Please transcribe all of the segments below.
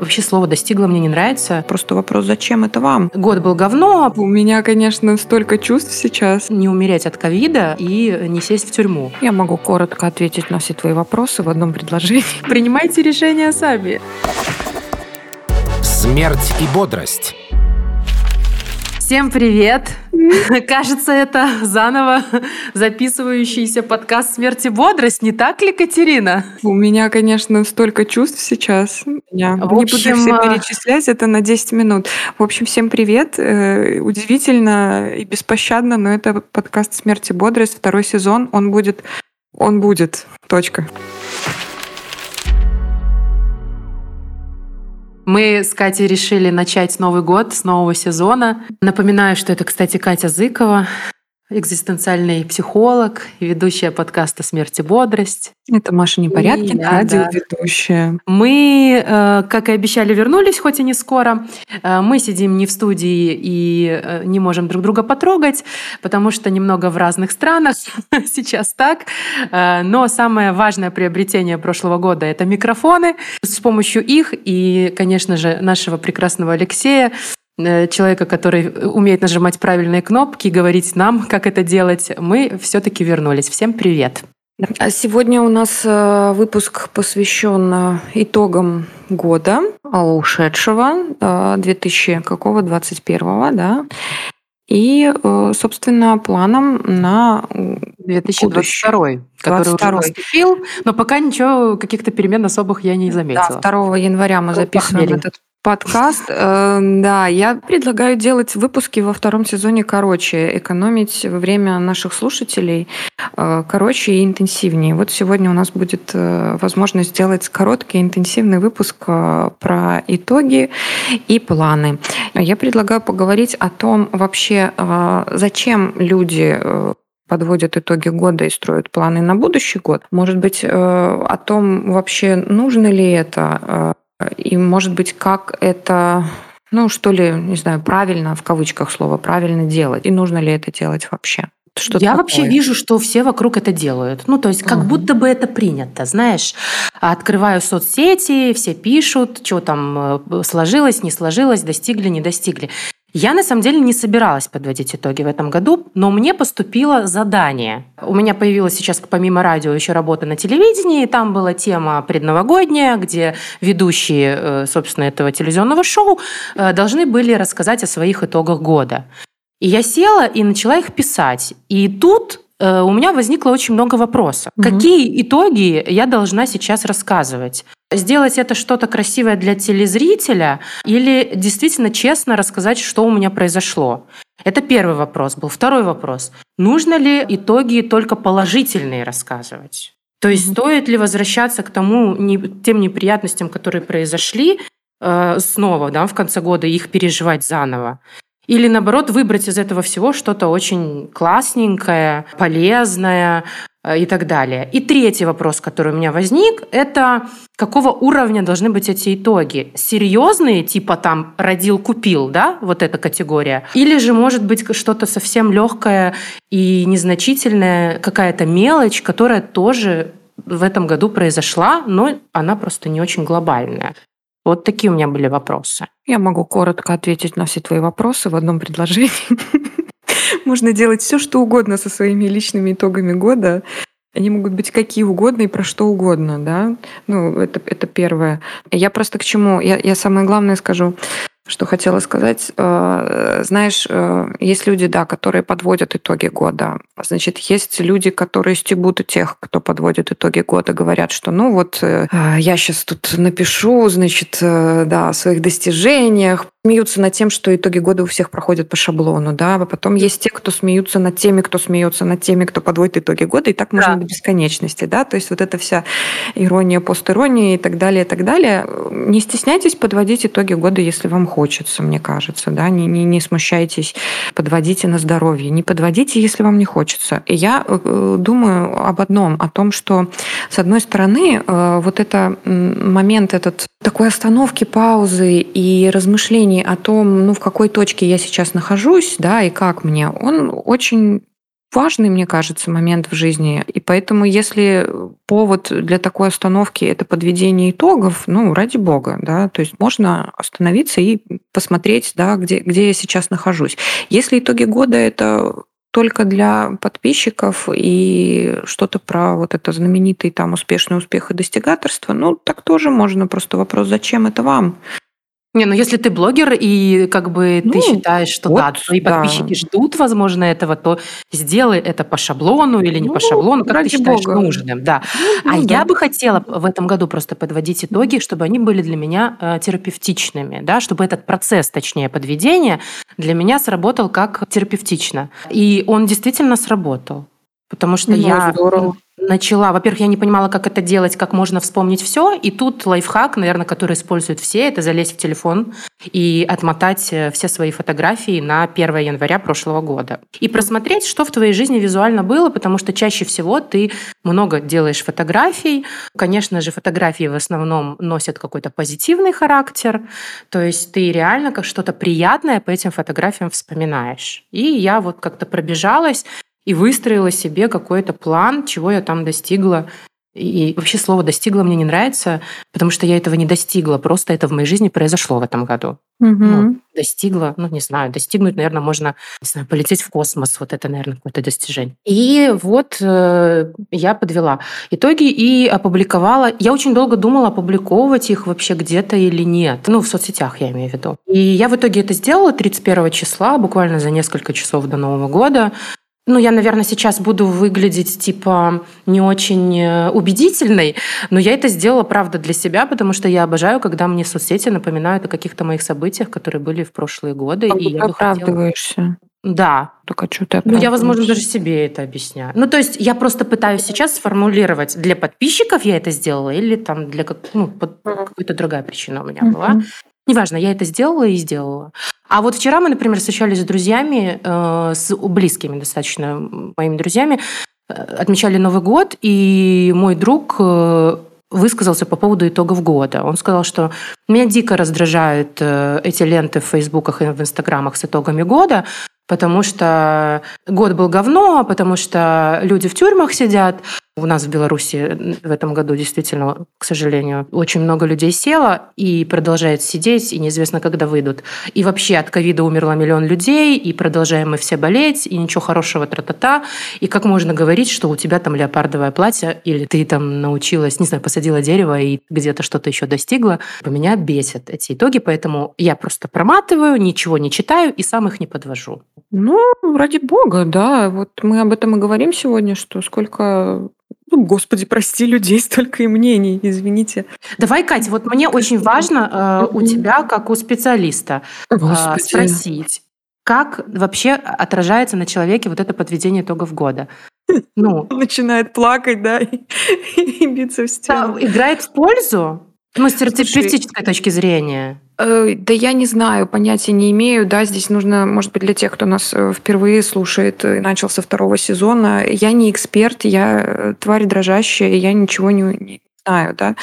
Вообще слово «достигла» мне не нравится. Просто вопрос, зачем это вам? Год был говно. У меня, конечно, столько чувств сейчас. Не умереть от ковида и не сесть в тюрьму. Я могу коротко ответить на все твои вопросы в одном предложении. Принимайте решения сами. Смерть и бодрость. Всем привет! Кажется, это заново записывающийся подкаст «Смерть и бодрость», не так ли, Катерина? У меня, конечно, столько чувств сейчас. Я в общем, не буду все а, перечислять, это на 10 минут. В общем, всем привет. Э, удивительно и беспощадно, но это подкаст «Смерть и бодрость», второй сезон. Он будет... Он будет. Точка. Мы с Катей решили начать Новый год с нового сезона. Напоминаю, что это, кстати, Катя Зыкова, экзистенциальный психолог и ведущая подкаста «Смерть и бодрость». Это Маша Непорядкина, да, радиоведущая. Да. Мы, э, как и обещали, вернулись, хоть и не скоро. Э, мы сидим не в студии и э, не можем друг друга потрогать, потому что немного в разных странах сейчас так. Но самое важное приобретение прошлого года — это микрофоны. С помощью их и, конечно же, нашего прекрасного Алексея человека, который умеет нажимать правильные кнопки, говорить нам, как это делать, мы все-таки вернулись. Всем привет! А сегодня у нас э, выпуск посвящен э, итогам года ушедшего 2000 какого 21 да и, собственно, планам на 2022, будущее. который 22. уже наступил, но пока ничего, каких-то перемен особых я не заметила. Да, 2 января мы записываем этот Подкаст, э, да, я предлагаю делать выпуски во втором сезоне короче, экономить время наших слушателей э, короче и интенсивнее. Вот сегодня у нас будет э, возможность сделать короткий интенсивный выпуск про итоги и планы. Я предлагаю поговорить о том вообще, зачем люди подводят итоги года и строят планы на будущий год. Может быть, о том вообще нужно ли это, и, может быть, как это ну, что ли, не знаю, правильно, в кавычках слово, правильно делать? И нужно ли это делать вообще? Что Я такое? вообще вижу, что все вокруг это делают. Ну, то есть, как угу. будто бы это принято, знаешь. Открываю соцсети, все пишут, что там э, сложилось, не сложилось, достигли, не достигли. Я на самом деле не собиралась подводить итоги в этом году, но мне поступило задание. У меня появилась сейчас помимо радио еще работа на телевидении, и там была тема предновогодняя, где ведущие, э, собственно, этого телевизионного шоу э, должны были рассказать о своих итогах года. И я села и начала их писать. И тут э, у меня возникло очень много вопросов. Угу. Какие итоги я должна сейчас рассказывать? Сделать это что-то красивое для телезрителя или действительно честно рассказать, что у меня произошло? Это первый вопрос был. Второй вопрос. Нужно ли итоги только положительные рассказывать? То есть стоит ли возвращаться к тому, не, тем неприятностям, которые произошли, э, снова, да, в конце года, их переживать заново? Или наоборот, выбрать из этого всего что-то очень классненькое, полезное, и так далее. И третий вопрос, который у меня возник, это какого уровня должны быть эти итоги? Серьезные, типа там родил-купил, да, вот эта категория? Или же может быть что-то совсем легкое и незначительное, какая-то мелочь, которая тоже в этом году произошла, но она просто не очень глобальная. Вот такие у меня были вопросы. Я могу коротко ответить на все твои вопросы в одном предложении. Можно делать все, что угодно со своими личными итогами года. Они могут быть какие угодно и про что угодно, да. Ну, это, это первое. Я просто к чему? Я, я самое главное скажу что хотела сказать. Э, знаешь, э, есть люди, да, которые подводят итоги года. Значит, есть люди, которые стебут тех, кто подводит итоги года, говорят, что ну вот э, я сейчас тут напишу, значит, да, о своих достижениях, смеются над тем, что итоги года у всех проходят по шаблону, да, а потом есть те, кто смеются над теми, кто смеется над теми, кто подводит итоги года, и так можно да. до бесконечности, да, то есть вот эта вся ирония, постирония и так далее, и так далее. Не стесняйтесь подводить итоги года, если вам хочется, мне кажется, да, не, не, не смущайтесь, подводите на здоровье, не подводите, если вам не хочется. И я э, думаю об одном, о том, что, с одной стороны, э, вот это момент этот такой остановки, паузы и размышления представлений о том, ну, в какой точке я сейчас нахожусь, да, и как мне, он очень важный, мне кажется, момент в жизни. И поэтому, если повод для такой остановки это подведение итогов, ну, ради бога, да, то есть можно остановиться и посмотреть, да, где, где я сейчас нахожусь. Если итоги года это только для подписчиков и что-то про вот это знаменитый там успешный успех и достигаторство, ну, так тоже можно. Просто вопрос, зачем это вам? Не, ну если ты блогер и как бы ну, ты считаешь, что вот, да, твои да. подписчики ждут, возможно, этого, то сделай это по шаблону или не ну, по шаблону, как ты считаешь Бога. нужным, да. Ну, а ну, я бы хотела в этом году просто подводить итоги, чтобы они были для меня э, терапевтичными, да, чтобы этот процесс, точнее подведения, для меня сработал как терапевтично, и он действительно сработал, потому что ну, я здорово начала, во-первых, я не понимала, как это делать, как можно вспомнить все, и тут лайфхак, наверное, который используют все, это залезть в телефон и отмотать э, все свои фотографии на 1 января прошлого года. И просмотреть, что в твоей жизни визуально было, потому что чаще всего ты много делаешь фотографий. Конечно же, фотографии в основном носят какой-то позитивный характер, то есть ты реально как что-то приятное по этим фотографиям вспоминаешь. И я вот как-то пробежалась, и выстроила себе какой-то план, чего я там достигла. И вообще слово «достигла» мне не нравится, потому что я этого не достигла. Просто это в моей жизни произошло в этом году. Угу. Ну, достигла, ну, не знаю, достигнуть, наверное, можно, не знаю, полететь в космос. Вот это, наверное, какое-то достижение. И вот э, я подвела итоги и опубликовала. Я очень долго думала, опубликовывать их вообще где-то или нет. Ну, в соцсетях я имею в виду. И я в итоге это сделала 31 числа, буквально за несколько часов до Нового года. Ну, я, наверное, сейчас буду выглядеть типа не очень э, убедительной, но я это сделала, правда, для себя, потому что я обожаю, когда мне соцсети напоминают о каких-то моих событиях, которые были в прошлые годы. А и ты я оправдываешься. Хотела... Да. Только что ты Ну, я, возможно, даже себе это объясняю. Ну, то есть я просто пытаюсь сейчас сформулировать, для подписчиков я это сделала или там для как, ну, под, uh-huh. какая-то другая причина у меня uh-huh. была. Неважно, я это сделала и сделала. А вот вчера мы, например, встречались с друзьями, э, с близкими достаточно моими друзьями, э, отмечали Новый год, и мой друг э, высказался по поводу итогов года. Он сказал, что меня дико раздражают эти ленты в Фейсбуках и в Инстаграмах с итогами года, потому что год был говно, потому что люди в тюрьмах сидят, у нас в Беларуси в этом году действительно, к сожалению, очень много людей село и продолжает сидеть, и неизвестно, когда выйдут. И вообще от ковида умерло миллион людей, и продолжаем мы все болеть, и ничего хорошего тра-та-та. И как можно говорить, что у тебя там леопардовое платье, или ты там научилась, не знаю, посадила дерево и где-то что-то еще достигла. Меня бесят эти итоги, поэтому я просто проматываю, ничего не читаю и сам их не подвожу. Ну, ради бога, да. Вот мы об этом и говорим сегодня, что сколько ну, господи, прости, людей столько и мнений, извините. Давай, Катя, вот мне очень важно э, у тебя, как у специалиста, э, спросить, как вообще отражается на человеке вот это подведение итогов года? Ну, Он начинает плакать, да, и, и биться в стену. Играет в пользу? Ну, с терапевтической точки зрения. Э, да я не знаю, понятия не имею. Да, здесь нужно, может быть, для тех, кто нас э, впервые слушает и начал со второго сезона. Я не эксперт, я э, тварь дрожащая, я ничего не, знаю, да.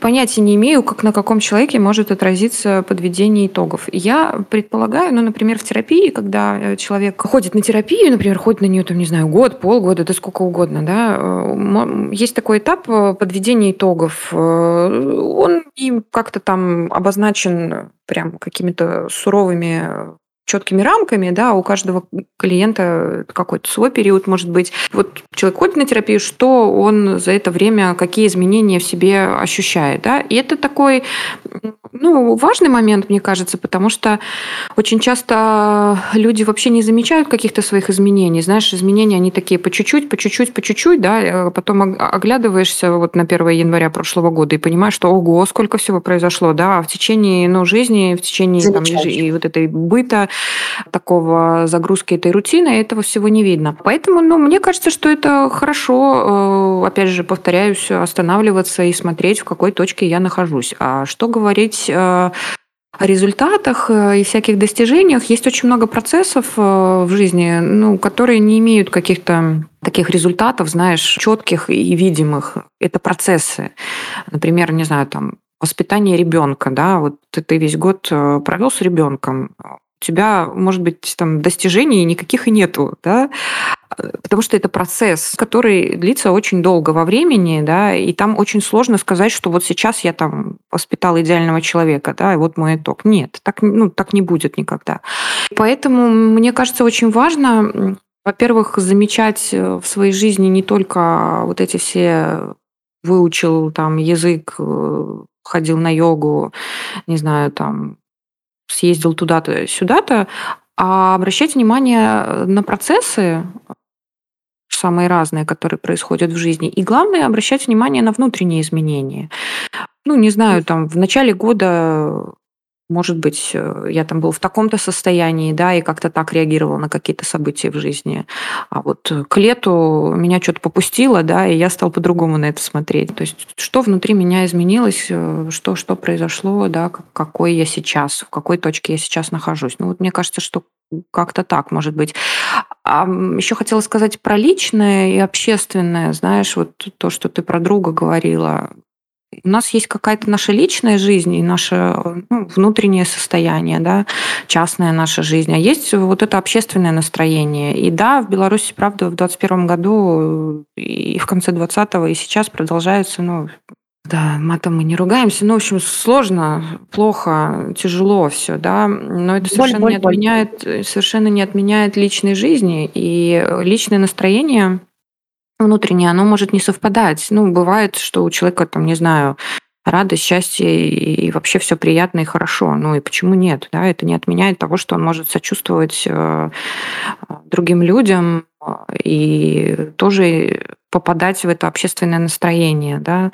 Понятия не имею, как на каком человеке может отразиться подведение итогов. Я предполагаю, ну, например, в терапии, когда э, человек ходит на терапию, например, ходит на нее, там, не знаю, год, полгода, да сколько угодно, да, э, есть такой этап э, подведения итогов. Он им как-то там обозначен прям какими-то суровыми четкими рамками, да, у каждого клиента какой-то свой период может быть. Вот человек ходит на терапию, что он за это время, какие изменения в себе ощущает, да, и это такой, ну, важный момент, мне кажется, потому что очень часто люди вообще не замечают каких-то своих изменений, знаешь, изменения, они такие по чуть-чуть, по чуть-чуть, по чуть-чуть, да, э, потом оглядываешься вот на 1 января прошлого года и понимаешь, что, ого, сколько всего произошло, да, в течение, ну, жизни, в течение там, и вот этой быта, такого загрузки этой рутины, этого всего не видно. Поэтому, ну, мне кажется, что это хорошо, э, опять же, повторяюсь, останавливаться и смотреть, в какой точке я нахожусь. А что говорить э, о результатах э, и всяких достижениях есть очень много процессов в жизни, ну, которые не имеют каких-то таких результатов, знаешь, четких и видимых. Это процессы. Например, не знаю, там воспитание ребенка, да, вот ты весь год провел с ребенком, у тебя, может быть, там достижений никаких и нету, да, потому что это процесс, который длится очень долго во времени, да, и там очень сложно сказать, что вот сейчас я там воспитал идеального человека, да, и вот мой итог. Нет, так, ну, так не будет никогда. Поэтому мне кажется очень важно, во-первых, замечать в своей жизни не только вот эти все выучил там язык, ходил на йогу, не знаю, там съездил туда-то, сюда-то, а обращать внимание на процессы, самые разные, которые происходят в жизни. И главное, обращать внимание на внутренние изменения. Ну, не знаю, там в начале года может быть, э, я там был в таком-то состоянии, да, и как-то так реагировал на какие-то события в жизни. А вот к лету меня что-то попустило, да, и я стал по-другому на это смотреть. То есть что внутри меня изменилось, э, что, что произошло, да, какой я сейчас, в какой точке я сейчас нахожусь. Ну вот мне кажется, что как-то так, может быть. А еще хотела сказать про личное и общественное. Знаешь, вот то, что ты про друга говорила. У нас есть какая-то наша личная жизнь и наше ну, внутреннее состояние, да, частная наша жизнь, а есть вот это общественное настроение. И да, в Беларуси, правда, в 2021 году и в конце 20-го, и сейчас продолжается, ну, да, матом мы не ругаемся. Ну, в общем, сложно, плохо, тяжело все, да. Но это совершенно боль, боль, не отменяет, боль. совершенно не отменяет личной жизни и личное настроение внутреннее, оно может не совпадать. Ну, бывает, что у человека, там, не знаю, радость, счастье и вообще все приятно и хорошо. Ну и почему нет? Да? Это не отменяет того, что он может сочувствовать э, другим людям и тоже попадать в это общественное настроение, да,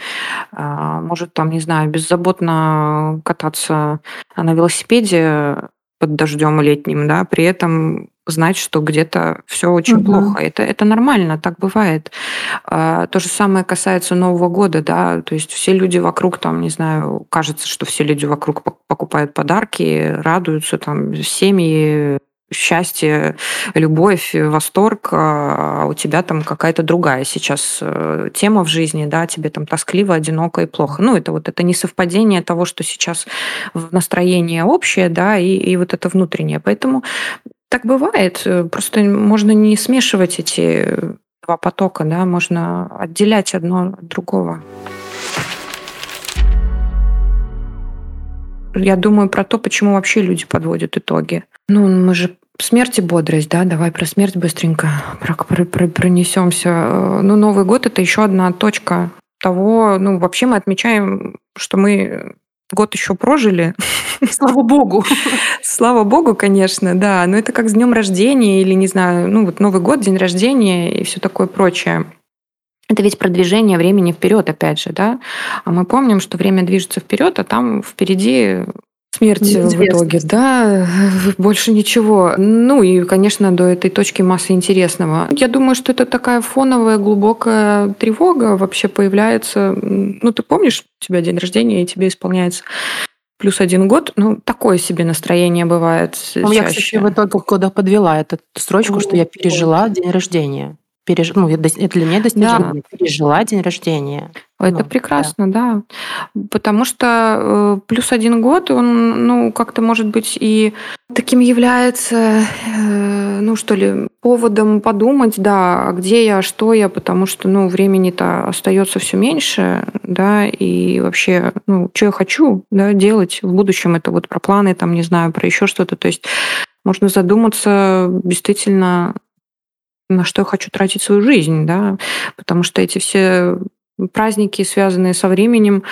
а, может там, не знаю, беззаботно кататься на велосипеде под дождем летним, да, при этом знать, что где-то все очень угу. плохо. Это, это нормально, так бывает. А, то же самое касается Нового года, да, то есть все люди вокруг, там, не знаю, кажется, что все люди вокруг покупают подарки, радуются, там, семьи, счастье, любовь, восторг, а у тебя там какая-то другая сейчас э, тема в жизни, да, тебе там тоскливо, одиноко и плохо. Ну, это вот это несовпадение того, что сейчас в настроении общее, да, и, и вот это внутреннее. Поэтому так бывает. Э, просто можно не смешивать эти два потока, да, можно отделять одно от другого. Я думаю про то, почему вообще люди подводят итоги. Ну, мы же смерть и бодрость, да, давай про смерть быстренько про, про, про, пронесемся. Э, ну, Новый год это еще одна точка того, ну, вообще мы отмечаем, что мы год еще прожили. Слава богу. Слава богу, конечно, да. Но это как с днем рождения или, не знаю, ну вот Новый год, день рождения и все такое прочее. Это ведь продвижение времени вперед, опять же, да. А мы помним, что время движется вперед, а там впереди Смерть в итоге, да, больше ничего. Ну и, конечно, до этой точки массы интересного. Я думаю, что это такая фоновая глубокая тревога вообще появляется. Ну, ты помнишь, у тебя день рождения, и тебе исполняется плюс один год, ну, такое себе настроение бывает. Ну, я, кстати, в итоге куда подвела эту строчку, что я пережила день рождения переж... ну, это для меня достижение, да. пережила день рождения. Это ну, прекрасно, да. да. Потому что э, плюс один год, он, ну, как-то, может быть, и таким является, э, ну, что ли, поводом подумать, да, а где я, что я, потому что, ну, времени-то остается все меньше, да, и вообще, ну, что я хочу, да, делать в будущем, это вот про планы, там, не знаю, про еще что-то, то есть можно задуматься действительно на что я хочу тратить свою жизнь, да, потому что эти все праздники, связанные со временем,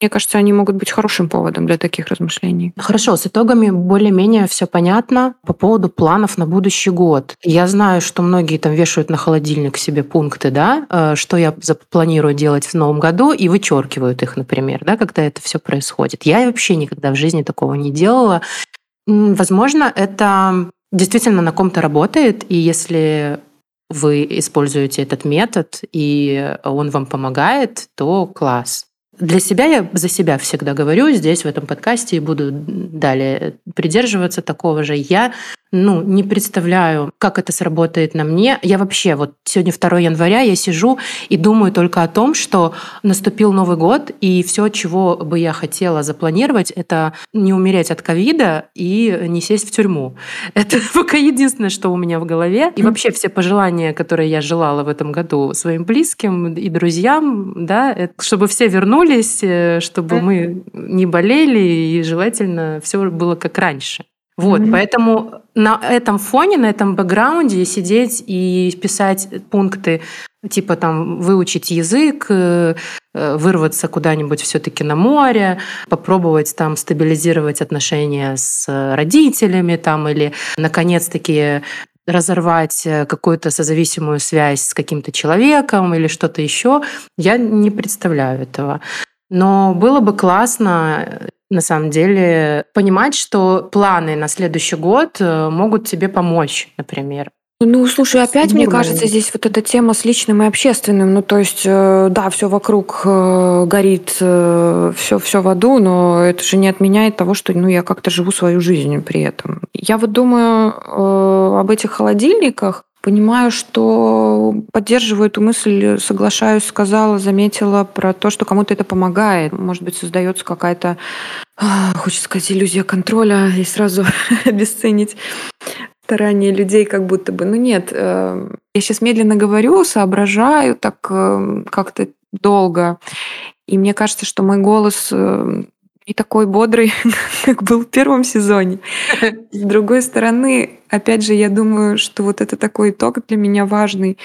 мне кажется, они могут быть хорошим поводом для таких размышлений. Хорошо, с итогами более-менее все понятно по поводу планов на будущий год. Я знаю, что многие там вешают на холодильник себе пункты, да, э, что я планирую делать в новом году, и вычеркивают их, например, да, когда это все происходит. Я вообще никогда в жизни такого не делала. Возможно, это действительно на ком-то работает, и если вы используете этот метод, и он вам помогает, то класс. Для себя я за себя всегда говорю здесь, в этом подкасте, и буду далее придерживаться такого же. Я ну, не представляю, как это сработает на мне. Я вообще, вот сегодня 2 января, я сижу и думаю только о том, что наступил Новый год, и все, чего бы я хотела запланировать, это не умереть от ковида и не сесть в тюрьму. Это пока единственное, что у меня в голове. И вообще все пожелания, которые я желала в этом году своим близким и друзьям, да, чтобы все вернулись, э, чтобы мы не болели, и желательно все было как раньше. Вот, mm-hmm. поэтому на этом фоне, на этом бэкграунде сидеть и писать пункты типа там выучить язык, э, вырваться куда-нибудь все-таки на море, попробовать там стабилизировать отношения с родителями там или наконец-таки разорвать какую-то созависимую связь с каким-то человеком или что-то еще, я не представляю этого. Но было бы классно на самом деле понимать, что планы на следующий год э, могут тебе помочь, например. Ну, слушай, опять, мне кажется, здесь вот эта тема с личным и общественным. Ну, то есть, э, да, все вокруг э, горит, все, все в аду, но это же не отменяет того, что ну, я как-то живу свою жизнь при этом. Я вот думаю об этих холодильниках, Понимаю, что поддерживаю эту мысль, соглашаюсь, сказала, заметила про то, что кому-то это помогает. Может быть, создается какая-то, а, хочется сказать, иллюзия контроля и сразу обесценить старания людей как будто бы. Ну нет, э, я сейчас медленно говорю, соображаю так э, как-то долго. И мне кажется, что мой голос э, и такой бодрый, как был в первом сезоне. С другой стороны, опять же, я думаю, что вот это такой итог для меня важный.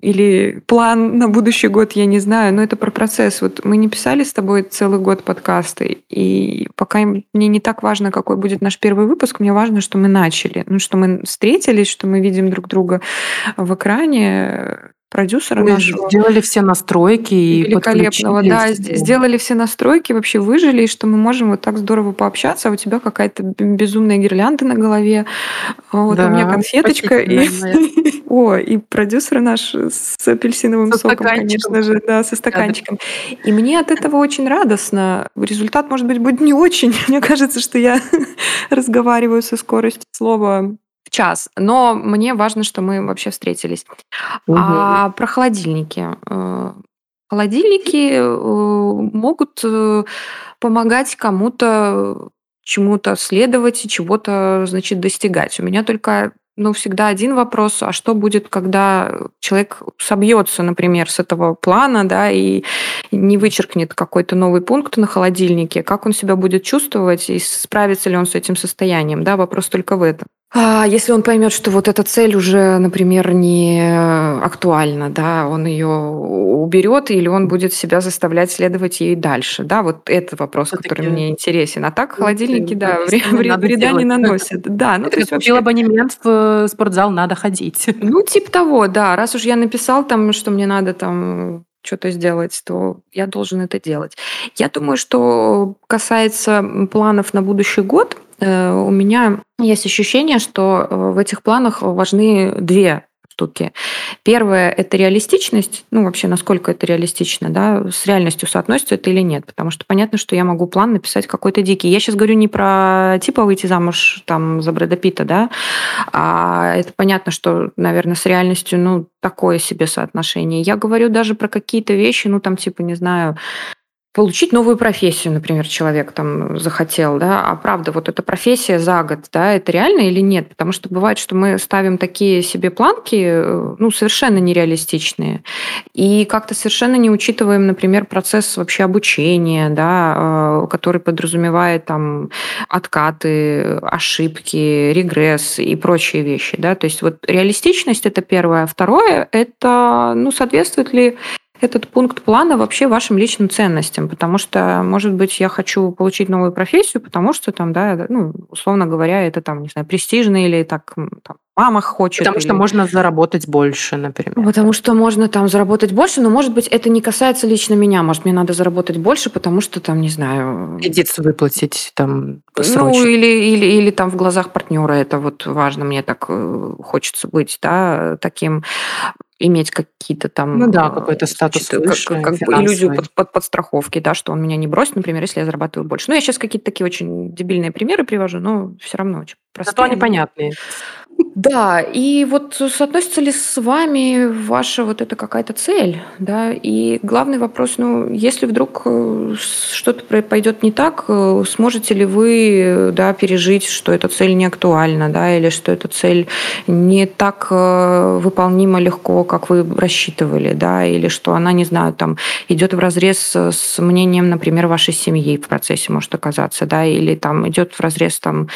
Или план на будущий год, я не знаю, но это про процесс. Вот мы не писали с тобой целый год подкасты, и пока мне не так важно, какой будет наш первый выпуск, мне важно, что мы начали. Ну, что мы встретились, что мы видим друг друга в экране, продюсера Мы нашего. Сделали все настройки и великолепного, да, сделали все настройки, вообще выжили, и что мы можем вот так здорово пообщаться, а у тебя какая-то безумная гирлянда на голове, вот да, у меня конфеточка, и... о, и продюсер наш с апельсиновым со соком, конечно же, да, со стаканчиком. Да, да. И мне от этого очень радостно. Результат, может быть, будет не очень. Мне кажется, что я разговариваю со скоростью слова в час. Но мне важно, что мы вообще встретились. Угу. А про холодильники. Э, холодильники э, могут э, помогать кому-то чему-то следовать и чего-то, значит, достигать. У меня только ну, всегда один вопрос, а что будет, когда человек собьется, например, с этого плана, да, и не вычеркнет какой-то новый пункт на холодильнике, как он себя будет чувствовать и справится ли он с этим состоянием, да, вопрос только в этом. А если он поймет, что вот эта цель уже, например, не актуальна, да, он ее уберет, или он будет себя заставлять следовать ей дальше, да, вот это вопрос, Все который мне интересен. А так холодильники, да, вреда, вреда не наносят. Да, ну, то есть вообще... абонемент в спортзал, надо ходить. Ну, типа того, да. Раз уж я написал там, что мне надо там что-то сделать, то я должен это делать. Я думаю, что касается планов на будущий год, Э, у меня есть ощущение, что э, в этих планах важны две штуки. Первое – это реалистичность, ну вообще насколько это реалистично, да, с реальностью соотносится это или нет, потому что понятно, что я могу план написать какой-то дикий. Я сейчас говорю не про типа выйти замуж там за Брэда Питта, да, а это понятно, что, наверное, с реальностью, ну, такое себе соотношение. Я говорю даже про какие-то вещи, ну, там, типа, не знаю, получить новую профессию, например, человек там захотел, да, а правда, вот эта профессия за год, да, это реально или нет? Потому что бывает, что мы ставим такие себе планки, э, ну, совершенно нереалистичные, и как-то совершенно не учитываем, например, процесс вообще обучения, да, э, который подразумевает там откаты, ошибки, регресс и прочие вещи, да, то есть вот реалистичность – это первое. Второе – это, ну, соответствует ли этот пункт плана вообще вашим личным ценностям, потому что, может быть, я хочу получить новую профессию, потому что там, да, ну, условно говоря, это там, не знаю, престижно или так там, мама хочет. Потому или... что можно заработать больше, например. Потому что можно там заработать больше, но, может быть, это не касается лично меня. Может, мне надо заработать больше, потому что там, не знаю... Кредит выплатить там срочно. Ну, или, или, или там в глазах партнера это вот важно, мне так э, хочется быть, да, таким. Иметь какие-то там... Ну да, какой-то статус значит, выше, как, как бы иллюзию под, под, подстраховки, да, что он меня не бросит, например, если я зарабатываю больше. Ну, я сейчас какие-то такие очень дебильные примеры привожу, но все равно очень простые. Зато они понятные. Да, и вот соотносится ли с вами ваша вот эта какая-то цель, да, и главный вопрос, ну, если вдруг э, что-то пойдет не так, э, сможете ли вы, да, пережить, что эта цель не актуальна, да, или что эта цель не так э, выполнима легко, как вы рассчитывали, да, или что она, не знаю, там, идет в разрез с мнением, например, вашей семьи в процессе может оказаться, да, или там идет в разрез там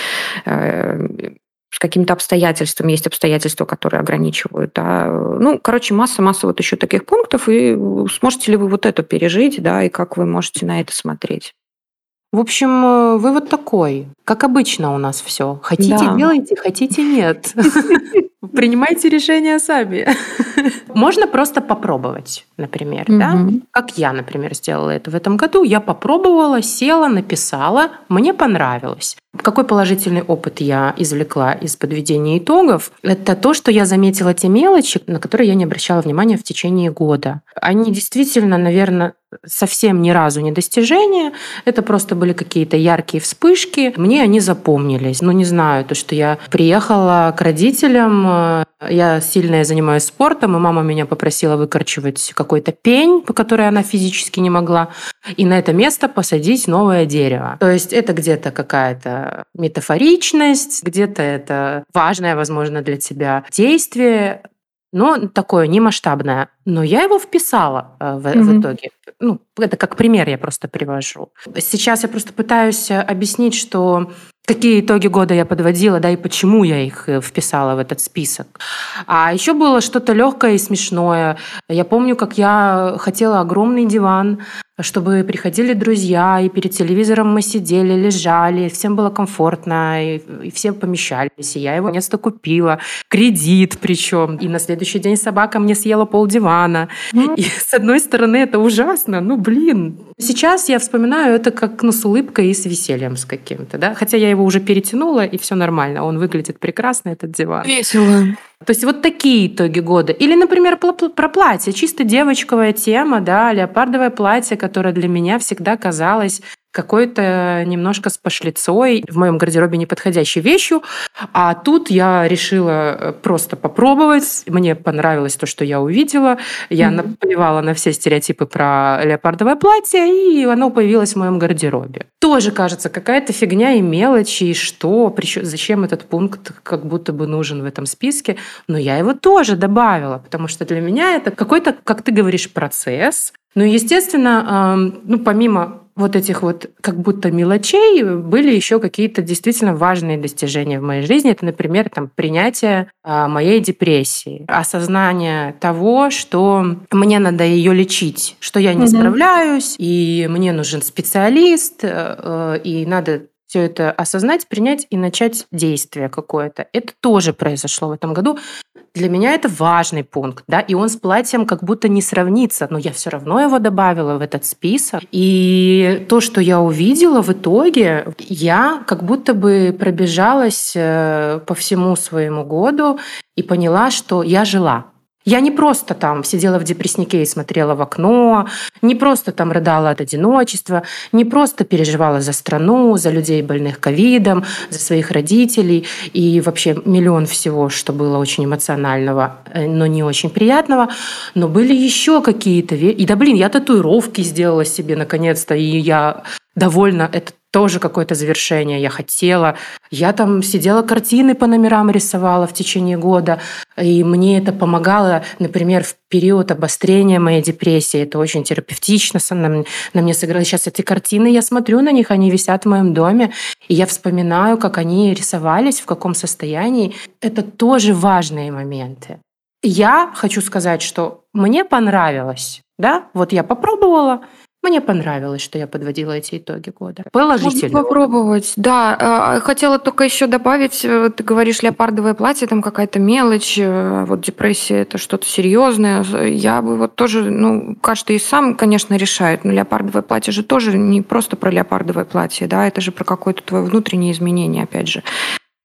с какими-то обстоятельствами. Есть обстоятельства, которые ограничивают. Да. Ну, короче, масса-масса вот еще таких пунктов. И сможете ли вы вот это пережить, да, и как вы можете на это смотреть? В общем, э, вывод такой. Как обычно у нас все. Хотите да. делайте, хотите нет. Принимайте решения сами. Можно просто попробовать, например, угу. да? Как я, например, сделала это в этом году. Я попробовала, села, написала, мне понравилось. Какой положительный опыт я извлекла из подведения итогов? Это то, что я заметила те мелочи, на которые я не обращала внимания в течение года. Они действительно, наверное, совсем ни разу не достижения. Это просто были какие-то яркие вспышки. Мне они запомнились. Ну, не знаю, то, что я приехала к родителям, э, я сильно занимаюсь спортом, и мама меня попросила выкорчевать какой-то пень, по которой она физически не могла, и на это место посадить новое дерево. То есть это где-то какая-то метафоричность, где-то это важное, возможно, для тебя действие, но такое не масштабное. Но я его вписала э, в, mm-hmm. в итоге. Ну, это как пример я просто привожу. Сейчас я просто пытаюсь объяснить, что какие итоги года я подводила, да, и почему я их э, вписала в этот список. А еще было что-то легкое и смешное. Я помню, как я хотела огромный диван, чтобы приходили друзья, и перед телевизором мы сидели, лежали, всем было комфортно, и, и все помещались, и я его наконец-то купила. Кредит причем. И на следующий день собака мне съела пол дивана. И с одной стороны это ужасно, ну блин. Сейчас я вспоминаю это как ну, с улыбкой и с весельем с каким-то. Да? Хотя я его уже перетянула, и все нормально. Он выглядит прекрасно, этот диван. Весело. То есть вот такие итоги года. Или, например, про платье. Чисто девочковая тема, да, леопардовое платье, которое для меня всегда казалось какой-то немножко с пошлицой, в моем гардеробе неподходящей вещью. А тут я решила э, просто попробовать. Мне понравилось то, что я увидела. Я mm-hmm. наплевала на все стереотипы про леопардовое платье, и оно появилось в моем гардеробе. Тоже кажется какая-то фигня и мелочи, и что, зачем этот пункт как будто бы нужен в этом списке. Но я его тоже добавила, потому что для меня это какой-то, как ты говоришь, процесс, ну, естественно, ну, помимо вот этих вот как будто мелочей были еще какие-то действительно важные достижения в моей жизни. Это, например, там, принятие а, моей депрессии, осознание того, что мне надо ее лечить, что я не угу. справляюсь, и мне нужен специалист, э, и надо все это осознать, принять и начать действие какое-то. Это тоже произошло в этом году. Для меня это важный пункт, да, и он с платьем как будто не сравнится, но я все равно его добавила в этот список. И то, что я увидела в итоге, я как будто бы пробежалась э, по всему своему году и поняла, что я жила. Я не просто там сидела в депресснике и смотрела в окно, не просто там рыдала от одиночества, не просто переживала за страну, за людей больных ковидом, за своих родителей и вообще миллион всего, что было очень эмоционального, э, но не очень приятного. Но были еще какие-то... И да блин, я татуировки сделала себе наконец-то, и я довольна. Это тоже какое-то завершение я хотела. Я там сидела, картины по номерам рисовала в течение года, и мне это помогало, например, в период обострения моей депрессии. Это очень терапевтично на, на мне сыграло. Сейчас эти картины, я смотрю на них, они висят в моем доме, и я вспоминаю, как они рисовались, в каком состоянии. Это тоже важные моменты. Я хочу сказать, что мне понравилось, да, вот я попробовала, мне понравилось, что я подводила эти итоги года. Положительно. Можно попробовать, да. А, хотела только еще добавить, э, ты говоришь, леопардовое платье, там какая-то мелочь, э, вот депрессия это что-то серьезное. Я бы вот тоже, ну, каждый и сам, конечно, решает, но леопардовое платье же тоже не просто про леопардовое платье, да, это же про какое-то твое внутреннее изменение, опять же.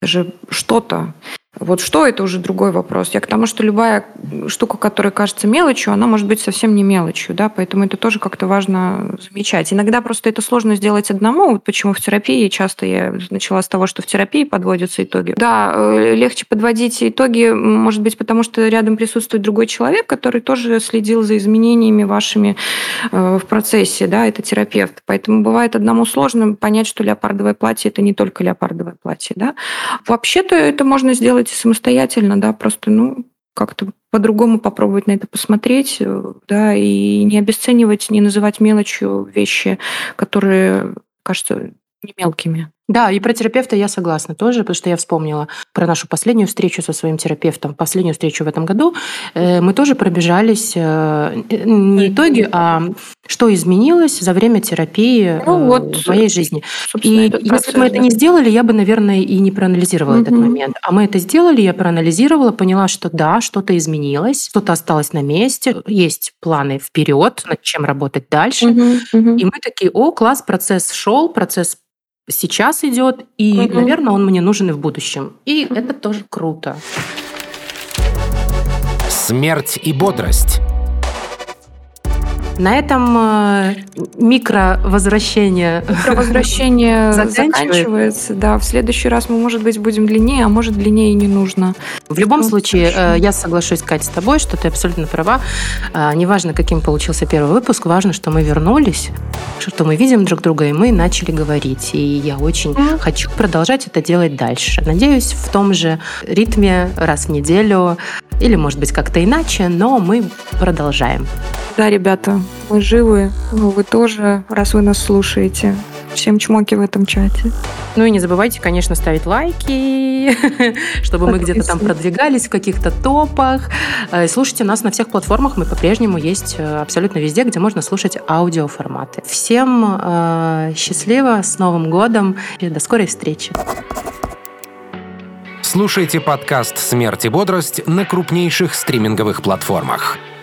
Это же что-то. Вот что это уже другой вопрос. Я к тому, что любая штука, которая кажется мелочью, она может быть совсем не мелочью, да, поэтому это тоже как-то важно замечать. Иногда просто это сложно сделать одному, вот почему в терапии часто я начала с того, что в терапии подводятся итоги. Да, э, легче подводить итоги, может быть, потому что рядом присутствует другой человек, который тоже следил за изменениями вашими э, в процессе, да, это терапевт. Поэтому бывает одному сложно понять, что леопардовое платье – это не только леопардовое платье, да. Вообще-то это можно сделать делайте самостоятельно, да, просто, ну, как-то по-другому попробовать на это посмотреть, э, да, и не обесценивать, не называть мелочью вещи, которые кажутся не мелкими. Да, и про терапевта я согласна тоже, потому что я вспомнила про нашу последнюю встречу со своим терапевтом, последнюю встречу в этом году. Э, мы тоже пробежались э, не итоги, а что изменилось за время терапии ну, э, вот, в моей жизни. И если бы мы это не сделали, я бы, наверное, и не проанализировала угу. этот момент. А мы это сделали, я проанализировала, поняла, что да, что-то изменилось, что-то осталось на месте, есть планы вперед, над чем работать дальше. Угу, угу. И мы такие, о, класс, процесс шел, процесс сейчас идет, и, угу. наверное, он мне нужен и в будущем. И это тоже круто. Смерть и бодрость. На этом э, микровозвращение, микровозвращение заканчивается. Да, в следующий раз мы, может быть, будем длиннее, а может, длиннее не нужно. В любом ну, случае, хорошо. Э, я соглашусь, Катя, с тобой, что ты абсолютно права. Э, неважно, каким получился первый выпуск, важно, что мы вернулись, что мы видим друг друга, и мы начали говорить. И я очень mm. хочу продолжать это делать дальше. Надеюсь, в том же ритме раз в неделю, или, может быть, как-то иначе, но мы продолжаем. Да, ребята, мы живы, вы тоже, раз вы нас слушаете. Всем чмоки в этом чате. Ну и не забывайте, конечно, ставить лайки, чтобы мы где-то там продвигались в каких-то топах. Э, слушайте нас на всех платформах. Мы по-прежнему есть э, абсолютно везде, где можно слушать аудиоформаты. Всем э, счастливо, с Новым годом и до скорой встречи. Слушайте подкаст «Смерть и бодрость» на крупнейших стриминговых платформах –